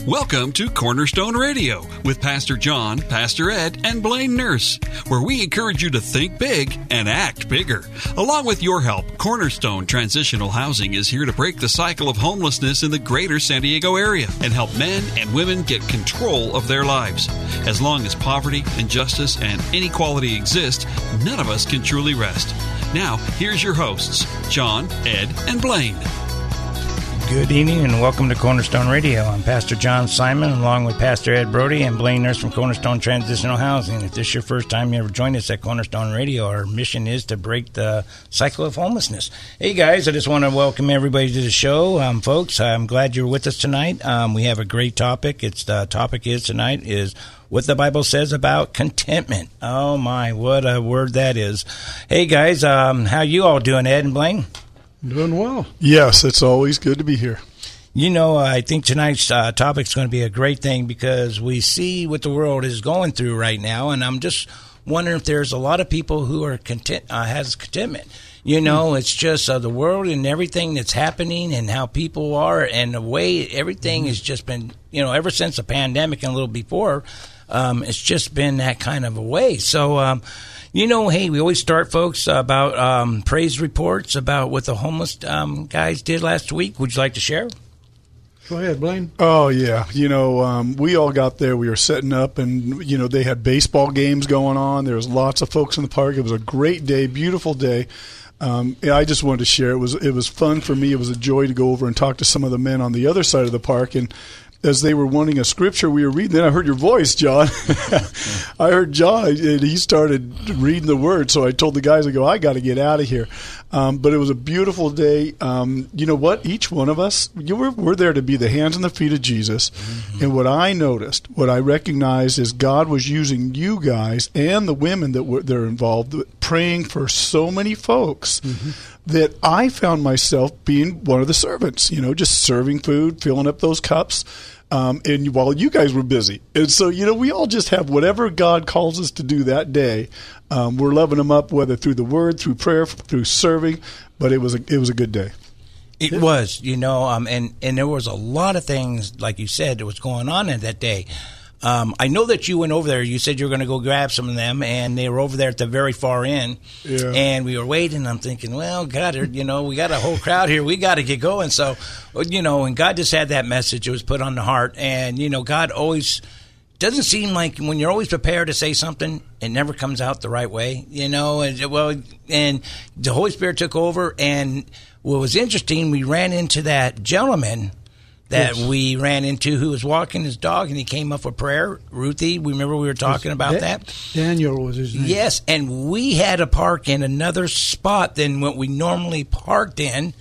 Welcome to Cornerstone Radio with Pastor John, Pastor Ed, and Blaine Nurse, where we encourage you to think big and act bigger. Along with your help, Cornerstone Transitional Housing is here to break the cycle of homelessness in the greater San Diego area and help men and women get control of their lives. As long as poverty, injustice, and inequality exist, none of us can truly rest. Now, here's your hosts, John, Ed, and Blaine. Good evening and welcome to Cornerstone Radio. I'm Pastor John Simon along with Pastor Ed Brody and Blaine Nurse from Cornerstone Transitional Housing. If this is your first time you ever joined us at Cornerstone Radio, our mission is to break the cycle of homelessness. Hey guys, I just want to welcome everybody to the show. Um, folks, I'm glad you're with us tonight. Um, we have a great topic. It's the topic is tonight is what the Bible says about contentment. Oh my, what a word that is. Hey guys, um, how you all doing, Ed and Blaine? Doing well. Yes, it's always good to be here. You know, I think tonight's uh, topic is going to be a great thing because we see what the world is going through right now, and I'm just wondering if there's a lot of people who are content uh, has contentment. You know, mm-hmm. it's just uh, the world and everything that's happening and how people are and the way everything mm-hmm. has just been. You know, ever since the pandemic and a little before, um, it's just been that kind of a way. So. Um, you know, hey, we always start, folks, about um, praise reports about what the homeless um, guys did last week. Would you like to share? Go ahead, Blaine. Oh yeah, you know, um, we all got there. We were setting up, and you know, they had baseball games going on. There was lots of folks in the park. It was a great day, beautiful day. Um, I just wanted to share. It was it was fun for me. It was a joy to go over and talk to some of the men on the other side of the park, and as they were wanting a scripture we were reading. Then I heard your voice, John. I heard John, and he started reading the word. So I told the guys, I go, I got to get out of here. Um, but it was a beautiful day. Um, you know what? Each one of us, you were, we're there to be the hands and the feet of Jesus. Mm-hmm. And what I noticed, what I recognized is God was using you guys and the women that were there involved, praying for so many folks. Mm-hmm that I found myself being one of the servants, you know, just serving food, filling up those cups. Um, and while you guys were busy. And so, you know, we all just have whatever God calls us to do that day. Um, we're loving them up, whether through the word, through prayer, through serving. But it was a, it was a good day. It was, you know, um, and, and there was a lot of things, like you said, that was going on in that day. Um, I know that you went over there. You said you were going to go grab some of them, and they were over there at the very far end. Yeah. And we were waiting. I'm thinking, well, God, you know, we got a whole crowd here. We got to get going. So, you know, and God just had that message. It was put on the heart, and you know, God always doesn't seem like when you're always prepared to say something, it never comes out the right way. You know, and well, and the Holy Spirit took over, and what was interesting, we ran into that gentleman that yes. we ran into who was walking his dog and he came up for prayer. Ruthie, we remember we were talking about da- that. Daniel was his name. Yes, and we had to park in another spot than what we normally parked in,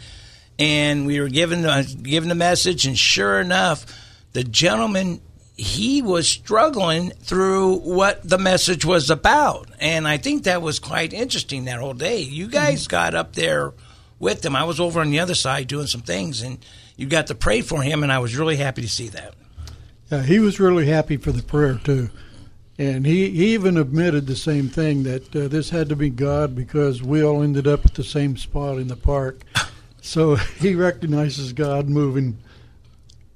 and we were given the given the message, and sure enough, the gentleman he was struggling through what the message was about, and I think that was quite interesting that whole day. You guys mm-hmm. got up there with them. I was over on the other side doing some things and you got to pray for him, and I was really happy to see that. Yeah, he was really happy for the prayer too, and he, he even admitted the same thing that uh, this had to be God because we all ended up at the same spot in the park. So he recognizes God moving.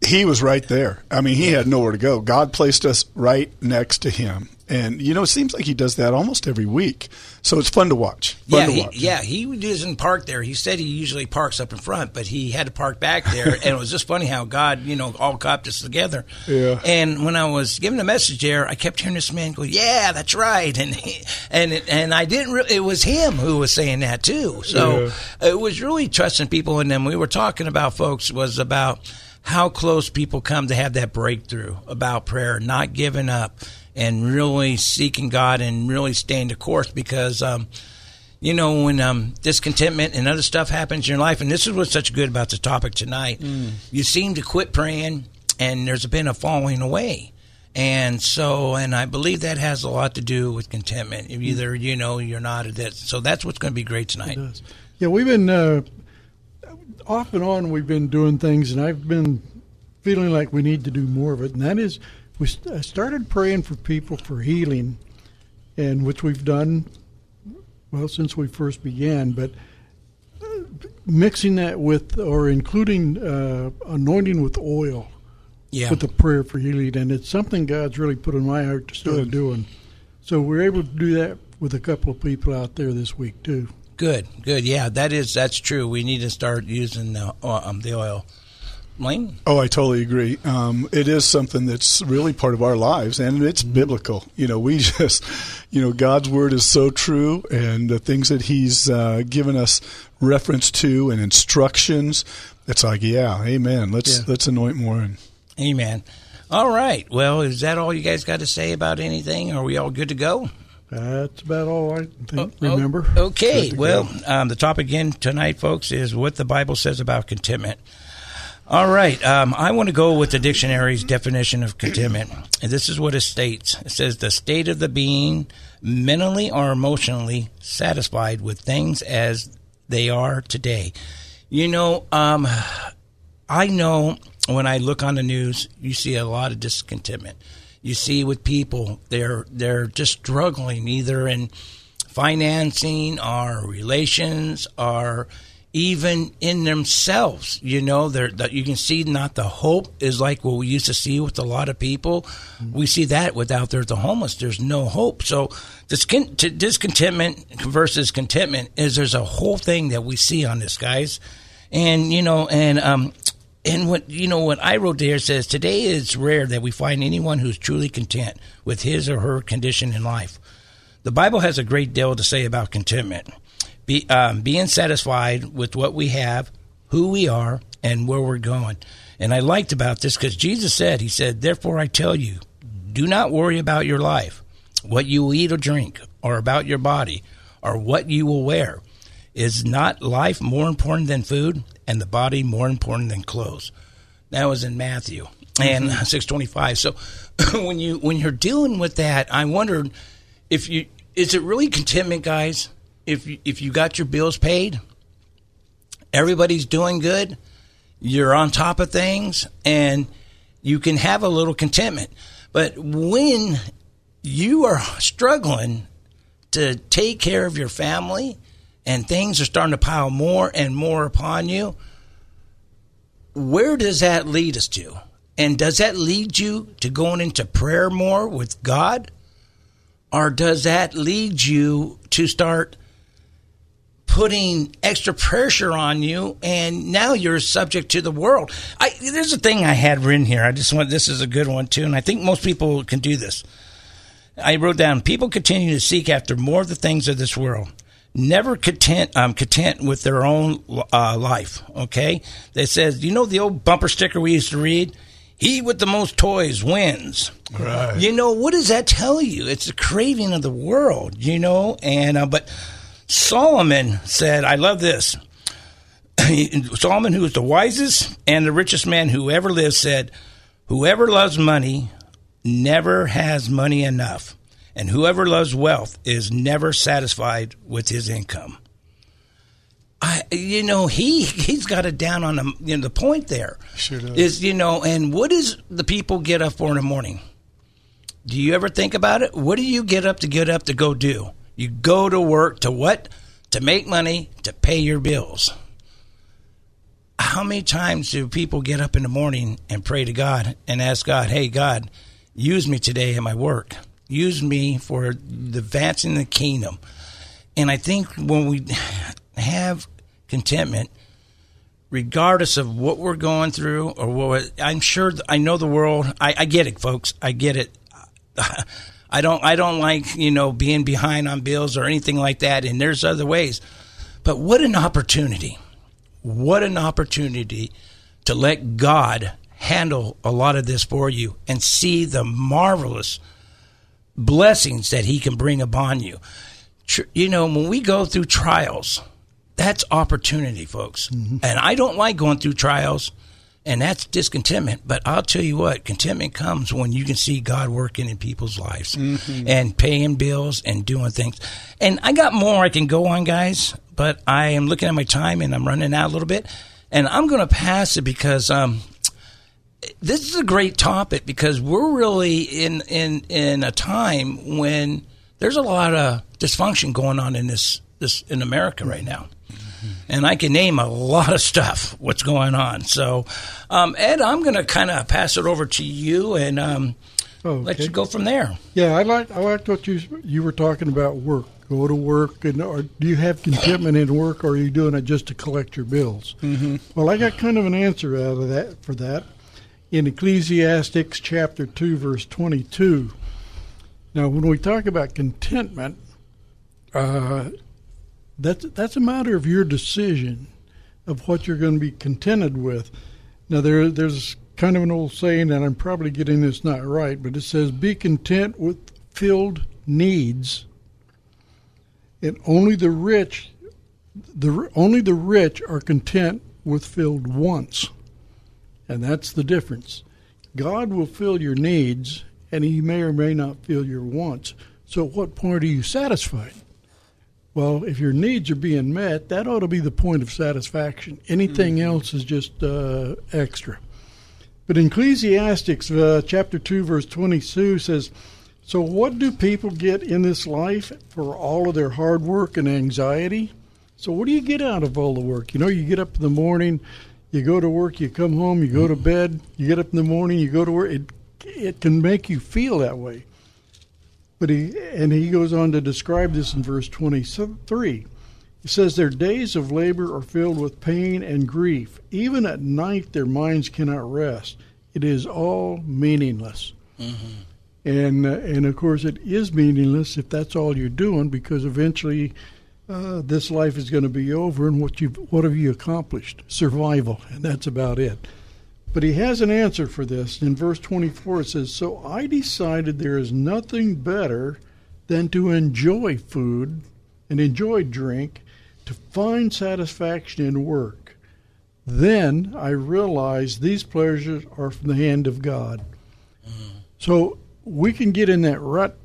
He was right there. I mean, he had nowhere to go. God placed us right next to him, and you know, it seems like he does that almost every week. So it's fun to watch. Fun yeah, to he, watch. yeah. He doesn't park there. He said he usually parks up in front, but he had to park back there. and it was just funny how God, you know, all copped us together. Yeah. And when I was giving the message there, I kept hearing this man go, "Yeah, that's right," and he, and it, and I didn't. Re- it was him who was saying that too. So yeah. it was really trusting people. And then we were talking about folks was about how close people come to have that breakthrough about prayer, not giving up and really seeking God and really staying the course because, um, you know, when um, discontentment and other stuff happens in your life, and this is what's such good about the topic tonight, mm. you seem to quit praying and there's been a falling away. And so, and I believe that has a lot to do with contentment. Either you know you're not at that, so that's what's going to be great tonight. Yeah, we've been uh, off and on. We've been doing things, and I've been feeling like we need to do more of it. And that is, we st- I started praying for people for healing, and which we've done well since we first began. But uh, mixing that with or including uh, anointing with oil Yeah. with the prayer for healing, and it's something God's really put in my heart to start Good. doing. So we're able to do that with a couple of people out there this week too. Good, good. Yeah, that is that's true. We need to start using the uh, um, the oil. Blaine? Oh, I totally agree. Um, it is something that's really part of our lives, and it's biblical. You know, we just, you know, God's word is so true, and the things that He's uh, given us reference to and instructions. It's like, yeah, Amen. Let's Yeah. let's anoint more. And Amen. All right. Well, is that all you guys got to say about anything? Are we all good to go? That's about all I think, Oh, remember. Okay. Well, um, the topic again tonight, folks, is what the Bible says about contentment. All right. Um, I want to go with the dictionary's definition of contentment. And this is what it states it says, the state of the being mentally or emotionally satisfied with things as they are today. You know, um, I know when I look on the news, you see a lot of discontentment. You see with people, they're they're just struggling either in financing or relations or even in themselves. You know, they're, that you can see not the hope is like what we used to see with a lot of people. We see that without there the homeless. There's no hope. So discontentment versus contentment is there's a whole thing that we see on this, guys. And you know, and um, and what you know, what I wrote there says today it's rare that we find anyone who's truly content with his or her condition in life. The Bible has a great deal to say about contentment, Be, um, being satisfied with what we have, who we are, and where we're going. And I liked about this because Jesus said, He said, "Therefore I tell you, do not worry about your life, what you will eat or drink, or about your body, or what you will wear." Is not life more important than food, and the body more important than clothes? That was in Matthew and mm-hmm. uh, six twenty five. So when you when you're dealing with that, I wondered if you is it really contentment, guys? If you, if you got your bills paid, everybody's doing good, you're on top of things, and you can have a little contentment. But when you are struggling to take care of your family and things are starting to pile more and more upon you, where does that lead us to? And does that lead you to going into prayer more with God? Or does that lead you to start putting extra pressure on you and now you're subject to the world? I, there's a thing I had written here. I just want this is a good one too, and I think most people can do this. I wrote down people continue to seek after more of the things of this world never content um, content with their own uh, life. Okay, they says you know the old bumper sticker we used to read. He with the most toys wins. Right. You know what does that tell you? It's the craving of the world. You know, and uh, but Solomon said, "I love this." Solomon, who is the wisest and the richest man who ever lived, said, "Whoever loves money never has money enough." And whoever loves wealth is never satisfied with his income. I, you know, he he's got it down on the you know the point there. Sure does. Is you know, and what does the people get up for in the morning? Do you ever think about it? What do you get up to get up to go do? You go to work to what? To make money to pay your bills. How many times do people get up in the morning and pray to God and ask God, "Hey God, use me today in my work. Use me for the advancing the kingdom." And I think when we have contentment, regardless of what we're going through or what I'm sure I know the world. I, I get it, folks. I get it. I don't. I don't like you know being behind on bills or anything like that. And there's other ways. But what an opportunity! What an opportunity to let God handle a lot of this for you and see the marvelous blessings that He can bring upon you. You know, when we go through trials, that's opportunity, folks. And I don't like going through trials and that's discontentment. But I'll tell you what, contentment comes when you can see God working in people's lives Mm-hmm. and paying bills and doing things. And I got more I can go on, guys, but I am looking at my time and I'm running out a little bit. And I'm going to pass it because um, this is a great topic because we're really in, in, in a time when there's a lot of dysfunction going on in this, this in America right now and I can name a lot of stuff what's going on. So, um, Ed, I'm going to kind of pass it over to you and um, Oh, let you go from there. Yeah, I like I liked what you you were talking about work. Go to work, and or do you have contentment in work, or are you doing it just to collect your bills? Mm-hmm. Well, I got kind of an answer out of that for that in Ecclesiastics chapter two, verse twenty-two. Now, when we talk about contentment, uh, that's that's a matter of your decision of what you're going to be contented with. Now, there there's kind of an old saying, and I'm probably getting this not right, but it says, "Be content with filled needs." And only the rich, the only the rich are content with filled wants, and that's the difference. God will fill your needs, and He may or may not fill your wants. So, at what point are you satisfied? Well, if your needs are being met, that ought to be the point of satisfaction. Anything else is just uh, extra. But in Ecclesiastics uh, chapter 2, verse 22 says, So what do people get in this life for all of their hard work and anxiety? So what do you get out of all the work? You know, you get up in the morning, you go to work, you come home, you go to bed, you get up in the morning, you go to work. It, it can make you feel that way. But he and he goes on to describe this in verse 23. He says their days of labor are filled with pain and grief. Even at night their minds cannot rest. It is all meaningless. And uh, and of course it is meaningless if that's all you're doing because eventually uh, this life is going to be over and what you what have you accomplished? Survival, and that's about it. But he has an answer for this. In verse 24, it says, So I decided there is nothing better than to enjoy food and enjoy drink, to find satisfaction in work. Then I realized these pleasures are from the hand of God. So we can get in that rut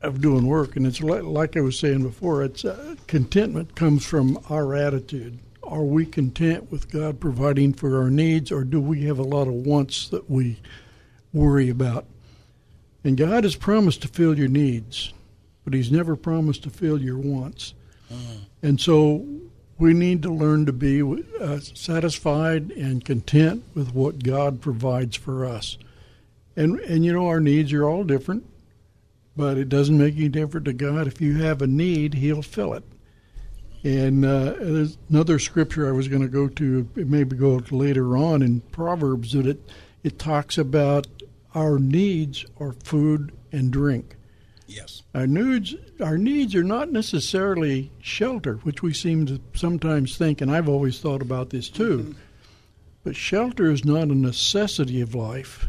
of doing work, and it's like, like I was saying before. It's uh, contentment comes from our attitude. Are we content with God providing for our needs, or do we have a lot of wants that we worry about? And God has promised to fill your needs, but He's never promised to fill your wants. And so we need to learn to be uh, satisfied and content with what God provides for us. And and you know our needs are all different, but it doesn't make any difference to God. If you have a need, He'll fill it. And uh, there's another scripture I was going to go to, maybe go to later on in Proverbs, that it it talks about our needs are food and drink. Yes. Our needs, our needs are not necessarily shelter, which we seem to sometimes think, and I've always thought about this too. But shelter is not a necessity of life.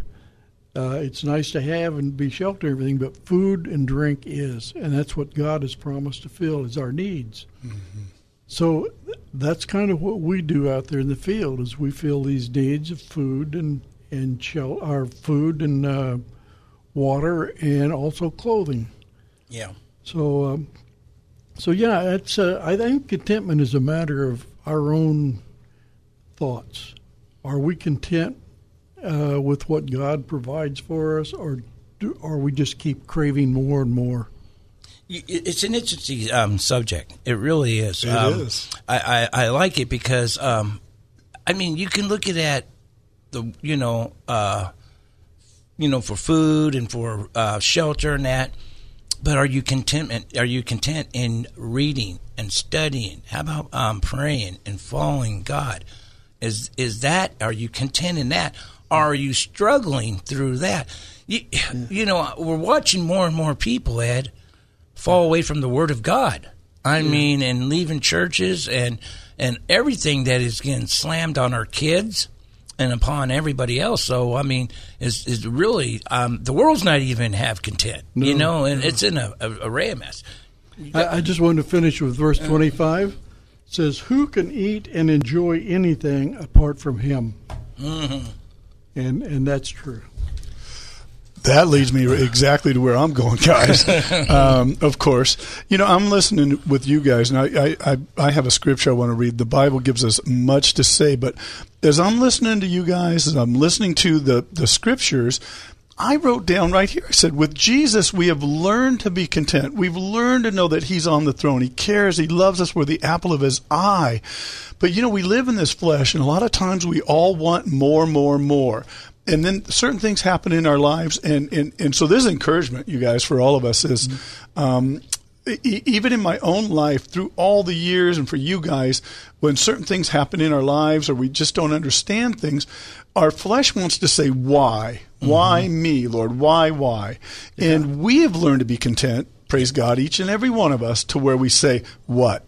Uh, it's nice to have and be sheltered and everything, but food and drink is, and that's what God has promised to fill is our needs. So that's kind of what we do out there in the field is we fill these needs of food and and our food and uh, water and also clothing. Yeah. So, um, so yeah, it's. Uh, I think contentment is a matter of our own thoughts. Are we content uh, with what God provides for us, or do, or we just keep craving more and more? It's an interesting um, subject. It really is. It um, is. I, I, I like it because, um, I mean, you can look at it the you know, uh, you know, for food and for uh, shelter and that. But are you contentment? Are you content in reading and studying? How about um, praying and following God? Is is that? Are you content in that? Are you struggling through that? You, you know, we're watching more and more people, Ed, fall away from the Word of God. I mean, and leaving churches and and everything that is getting slammed on our kids and upon everybody else. So I mean, is is really um, the world's not even have content, you know, and it's in a, a array of mess. I, I just wanted to finish with verse twenty-five. It says, "Who can eat and enjoy anything apart from Him?" mm-hmm. And and that's true. That leads me exactly to where I'm going, guys. um, of course, you know I'm listening with you guys, and I, I, I have a scripture I want to read. The Bible gives us much to say, but as I'm listening to you guys, as I'm listening to the the scriptures, I wrote down right here. I said, with Jesus, we have learned to be content. We've learned to know that He's on the throne. He cares. He loves us. We're the apple of His eye. But you know, we live in this flesh, and a lot of times we all want more, more, more and then certain things happen in our lives, and, and, and so this encouragement, you guys, for all of us is, mm-hmm. um, e- even in my own life, through all the years, and for you guys, when certain things happen in our lives, or we just don't understand things, our flesh wants to say, "Why? Why mm-hmm. me, Lord? Why? Why?" Yeah. And we have learned to be content. Praise God, each and every one of us, to where we say, "What?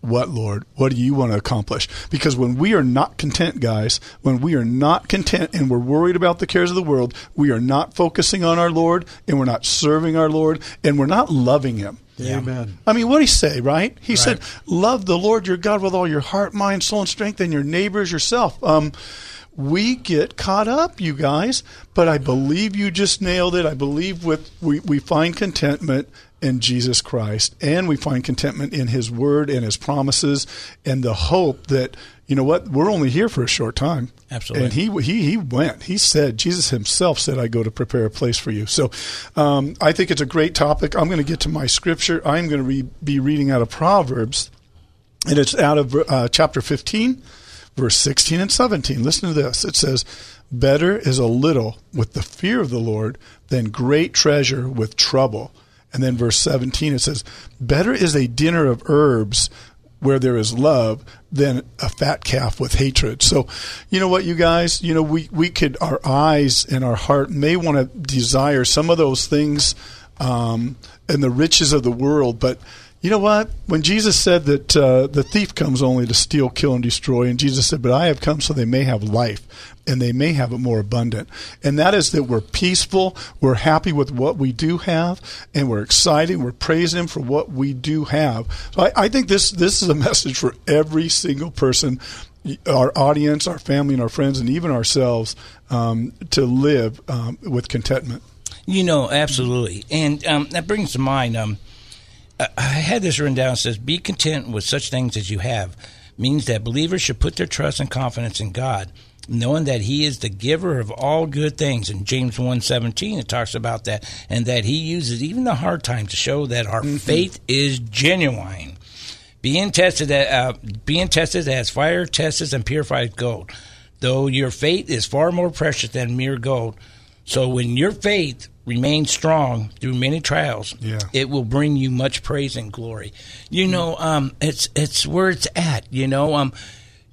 What, Lord? What do you want to accomplish? Because when we are not content, guys, when we are not content and we're worried about the cares of the world, we are not focusing on our Lord and we're not serving our Lord and we're not loving Him. Yeah. Amen. I mean, what did he say, right? He right. said, Love the Lord your God with all your heart, mind, soul, and strength, and your neighbors yourself. Um, we get caught up, you guys, but I believe you just nailed it. I believe with we, we find contentment in Jesus Christ, and we find contentment in His Word and His promises, and the hope that you know what we're only here for a short time. Absolutely. And he he he went. He said Jesus Himself said, "I go to prepare a place for you." So um, I think it's a great topic. I'm going to get to my scripture. I'm going to re- be reading out of Proverbs, and it's out of uh, chapter 15, verse 16 and 17. Listen to this. It says. Better is a little with the fear of the Lord than great treasure with trouble. And then verse 17 it says, Better is a dinner of herbs where there is love than a fat calf with hatred. So, you know what, you guys, you know, we, we could, our eyes and our heart may want to desire some of those things um, and the riches of the world, but you know what? When Jesus said that uh, the thief comes only to steal, kill, and destroy, and Jesus said, But I have come so they may have life and they may have it more abundant. And that is that we're peaceful, we're happy with what we do have, and we're excited, we're praising Him for what we do have. So I, I think this, this is a message for every single person our audience, our family, and our friends, and even ourselves um, to live um, with contentment. You know, absolutely. And um, that brings to mind, um, I had this written down. It says, Be content with such things as you have, means that believers should put their trust and confidence in God knowing that he is the giver of all good things in james 1.17 it talks about that and that he uses even the hard times to show that our mm-hmm. faith is genuine being tested uh, being tested as fire tests and purifies gold though your faith is far more precious than mere gold so when your faith remains strong through many trials, yeah. it will bring you much praise and glory. You know, um, it's it's where it's at. You know, um,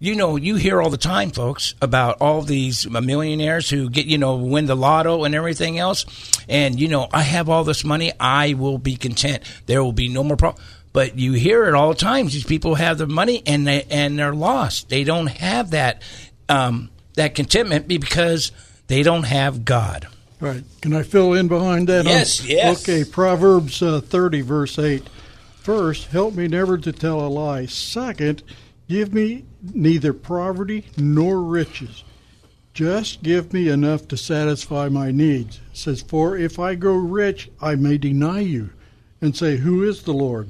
you know, you hear all the time, folks, about all these millionaires who get, you know, win the lotto and everything else. And, you know, I have all this money. I will be content. There will be no more problem. But you hear it all the time. These people have the money and they, and they're lost. They don't have that, um, that contentment because they don't have God. Right. Can I fill in behind that? Yes, yes. Okay, Proverbs uh, 30, verse 8. First, help me never to tell a lie. Second, Give me neither poverty nor riches. Just give me enough to satisfy my needs. It says, For if I grow rich, I may deny you and say, Who is the Lord?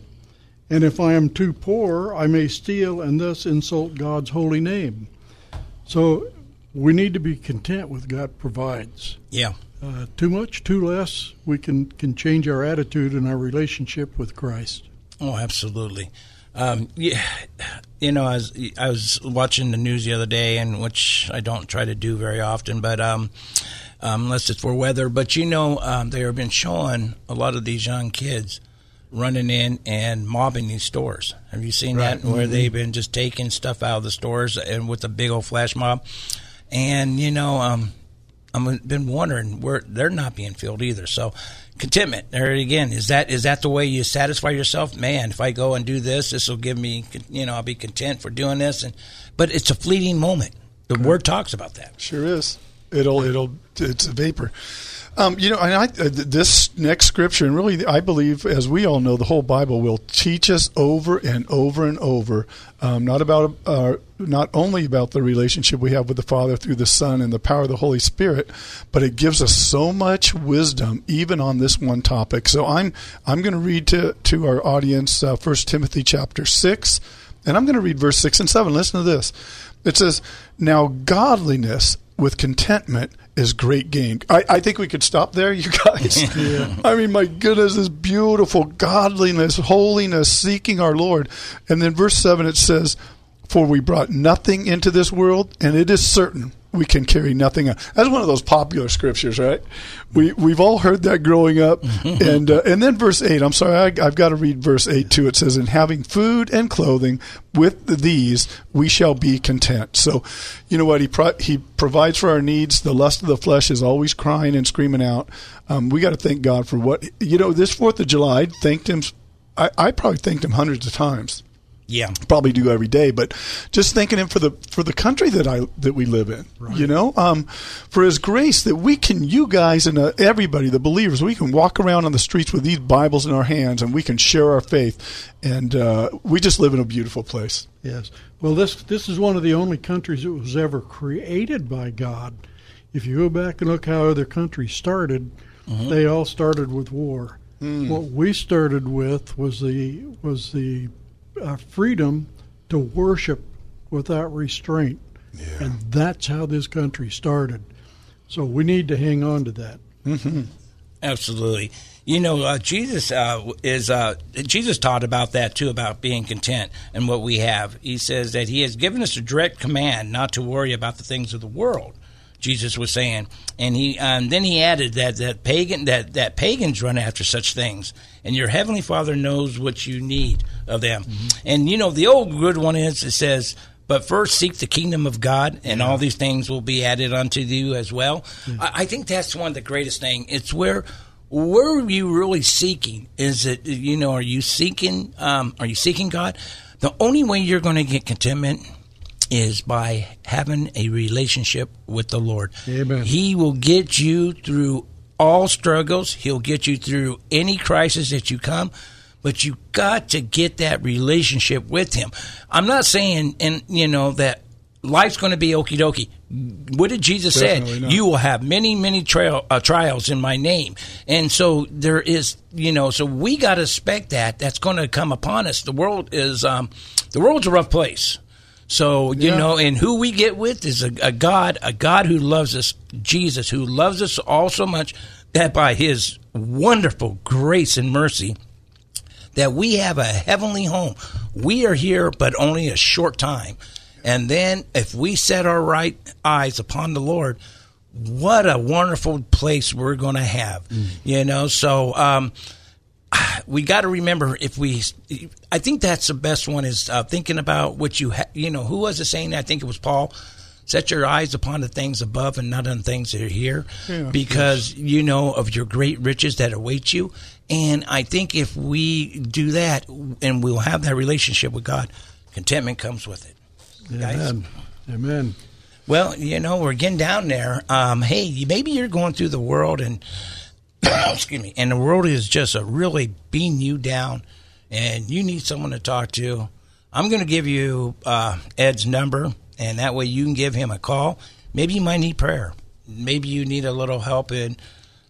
And if I am too poor, I may steal and thus insult God's holy name. So we need to be content with God provides. Yeah. Uh, too much, too less, we can, can change our attitude and our relationship with Christ. Oh, absolutely. Um, yeah, you know, I was I was watching the news the other day, and which I don't try to do very often, but um, um, unless it's for weather. But you know, um, they have been showing a lot of these young kids running in and mobbing these stores. Have you seen right. that? Mm-hmm. Where they've been just taking stuff out of the stores and with a big old flash mob. And you know, um, I've been wondering where they're not being filled either. So contentment. There again is that is that the way you satisfy yourself? Man if i go and do this this will give me you know i'll be content for doing this. And but it's a fleeting moment. The word talks about that. Sure is. It'll it'll it's a vapor. Um, you know, and I, uh, this next scripture, and really, I believe, as we all know, the whole Bible will teach us over and over and over, um, not about, uh, not only about the relationship we have with the Father through the Son and the power of the Holy Spirit, but it gives us so much wisdom, even on this one topic. So I'm, I'm going to read to to our audience uh, First Timothy chapter six, and I'm going to read verse six and seven. Listen to this. It says, "Now godliness with contentment." is great gain. I, I think we could stop there, you guys. yeah. I mean, my goodness, this beautiful godliness, holiness, seeking our Lord. And then verse 7 it says, For we brought nothing into this world, and it is certain we can carry nothing. That's one of those popular scriptures, right? We we've all heard that growing up, and uh, and then verse eight. I'm sorry, I, have got to read verse eight too. It says, "In having food and clothing, with these we shall be content." So, you know what? He pro- he provides for our needs. The lust of the flesh is always crying and screaming out. Um, we got to thank God for what you know. This Fourth of July, I thanked him. I, I probably thanked him hundreds of times yeah, probably do every day. But just thanking Him for the for the country that I that we live in, right. you know, um, for His grace that we can, you guys and uh, everybody, the believers, we can walk around on the streets with these Bibles in our hands and we can share our faith, and uh, we just live in a beautiful place. Yes. Well, this this is one of the only countries that was ever created by God. If you go back and look how other countries started, mm-hmm. they all started with war. Mm. What we started with was the was the uh, freedom to worship without restraint. Yeah. And that's how this country started. So we need to hang on to that. Mm-hmm. Absolutely. You know, uh, Jesus uh, is uh, Jesus taught about that too, about being content and what we have. He says that He has given us a direct command not to worry about the things of the world. Jesus was saying, and he um, then he added that that pagan that that pagans run after such things, and your heavenly Father knows what you need of them. Mm-hmm. And you know the old good one is it says, "But first seek the kingdom of God, and yeah. all these things will be added unto you as well." Mm-hmm. I, I think that's one of the greatest thing. It's where where are you really seeking? Is it you know are you seeking um, are you seeking God? The only way you're going to get contentment is by having a relationship with the Lord. Amen. He will get you through all struggles. He'll get you through any crisis that you come, but you got to get that relationship with him. I'm not saying and you know that life's going to be okie dokie. What did Jesus say? You will have many, many trail, uh, trials in my name, and so there is, you know, so we got to expect that. That's going to come upon us. The world is, um, the world's a rough place. So, you yeah. know, and who we get with is a, a, God, a God who loves us, Jesus, who loves us all so much that by his wonderful grace and mercy, that we have a heavenly home. We are here, but only a short time. And then if we set our right eyes upon the Lord, what a wonderful place we're going to have. Mm. You know, so, um, we got to remember if we i think that's the best one is uh, thinking about what you ha- you know who was it saying i think it was paul. Set your eyes upon the things above and not on things that are here. Yeah, because you know of your great riches that await you. And i think if we do that and we'll have that relationship with god contentment comes with it. Amen. Amen. Well you know we're getting down there. Um, hey maybe you're going through the world and excuse me, and the world is just a really beating you down, and you need someone to talk to, I'm going to give you uh, Ed's number, and that way you can give him a call. Maybe you might need prayer. Maybe you need a little help in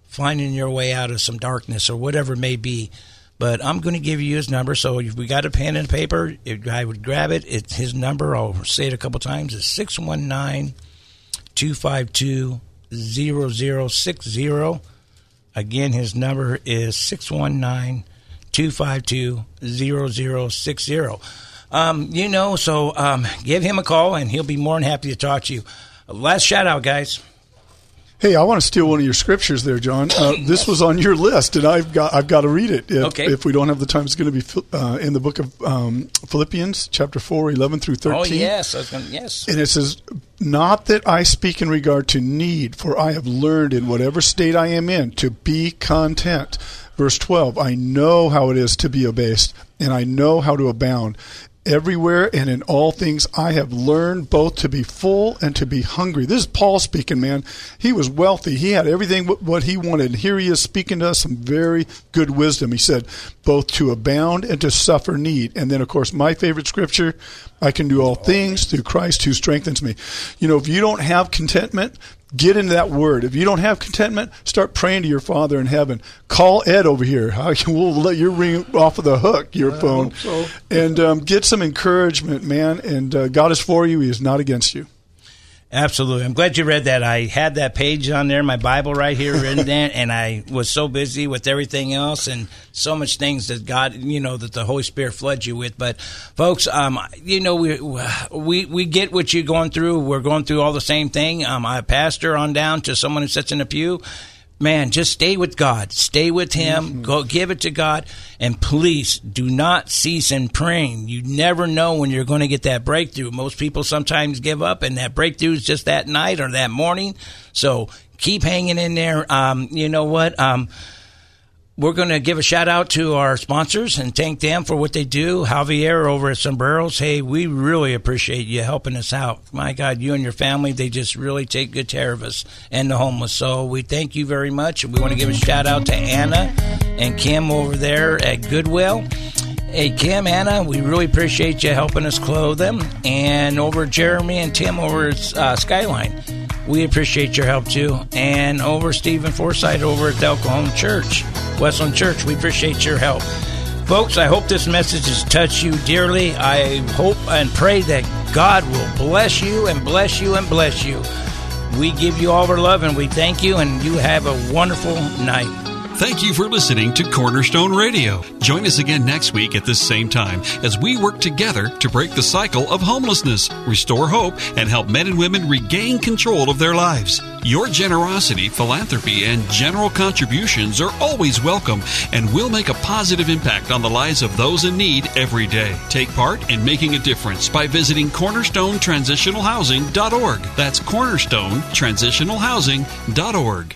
finding your way out of some darkness or whatever it may be. But I'm going to give you his number. So if we got a pen and paper, if I would grab it, it's his number. I'll say it a couple times. It's 619 252 0060. Again, his number is 619 252 0060. Um, you know, so um, give him a call and he'll be more than happy to talk to you. Last shout out, guys. Hey, I want to steal one of your scriptures there, John. Uh, this was on your list, and I've got I've got to read it. If, okay. If we don't have the time, it's going to be uh, in the book of um, Philippians, chapter 4, 11 through 13. Oh, yes. Gonna, yes. And it says, Not that I speak in regard to need, for I have learned in whatever state I am in to be content. Verse 12, I know how it is to be abased, and I know how to abound. Everywhere and in all things I have learned both to be full and to be hungry. This is Paul speaking, man. He was wealthy. He had everything what he wanted. Here he is speaking to us some very good wisdom. He said, both to abound and to suffer need. And then, of course, my favorite scripture, I can do all things through Christ who strengthens me. You know, if you don't have contentment, Get into that word. If you don't have contentment, start praying to your Father in heaven. Call Ed over here. We'll let your ring off of the hook, your iPhone, so. and um, get some encouragement, man. And uh, God is for you; He is not against you. Absolutely. I'm glad you read that. I had that page on there, my Bible right here written there, and I was so busy with everything else and so much things that God, you know, that the Holy Spirit floods you with. But folks, um, you know, we, we, we get what you're going through. We're going through all the same thing. Um, I pastor on down to someone who sits in a pew man, just stay with God. Stay with Him. Mm-hmm. Go give it to God. And please do not cease in praying. You never know when you're going to get that breakthrough. Most people sometimes give up, and that breakthrough is just that night or that morning. So keep hanging in there. Um, you know what? Um, we're going to give a shout out to our sponsors and thank them for what they do. Javier over at Sombreros. Hey, we really appreciate you helping us out. My God, you and your family, they just really take good care of us and the homeless. So we thank you very much. We want to give a shout out to Anna and Kim over there at Goodwill. Hey, Kim, Anna, we really appreciate you helping us clothe them. And over Jeremy and Tim over at uh, Skyline. We appreciate your help too. And over Stephen Forsythe over at Del Cajon Church, Westland Church, we appreciate your help. Folks, I hope this message has touched you dearly. I hope and pray that God will bless you and bless you and bless you. We give you all our love and we thank you, and you have a wonderful night. Thank you for listening to Cornerstone Radio. Join us again next week at this same time as we work together to break the cycle of homelessness, restore hope, and help men and women regain control of their lives. Your generosity, philanthropy, and general contributions are always welcome and will make a positive impact on the lives of those in need every day. Take part in making a difference by visiting cornerstonetransitionalhousing.org. That's cornerstonetransitionalhousing.org.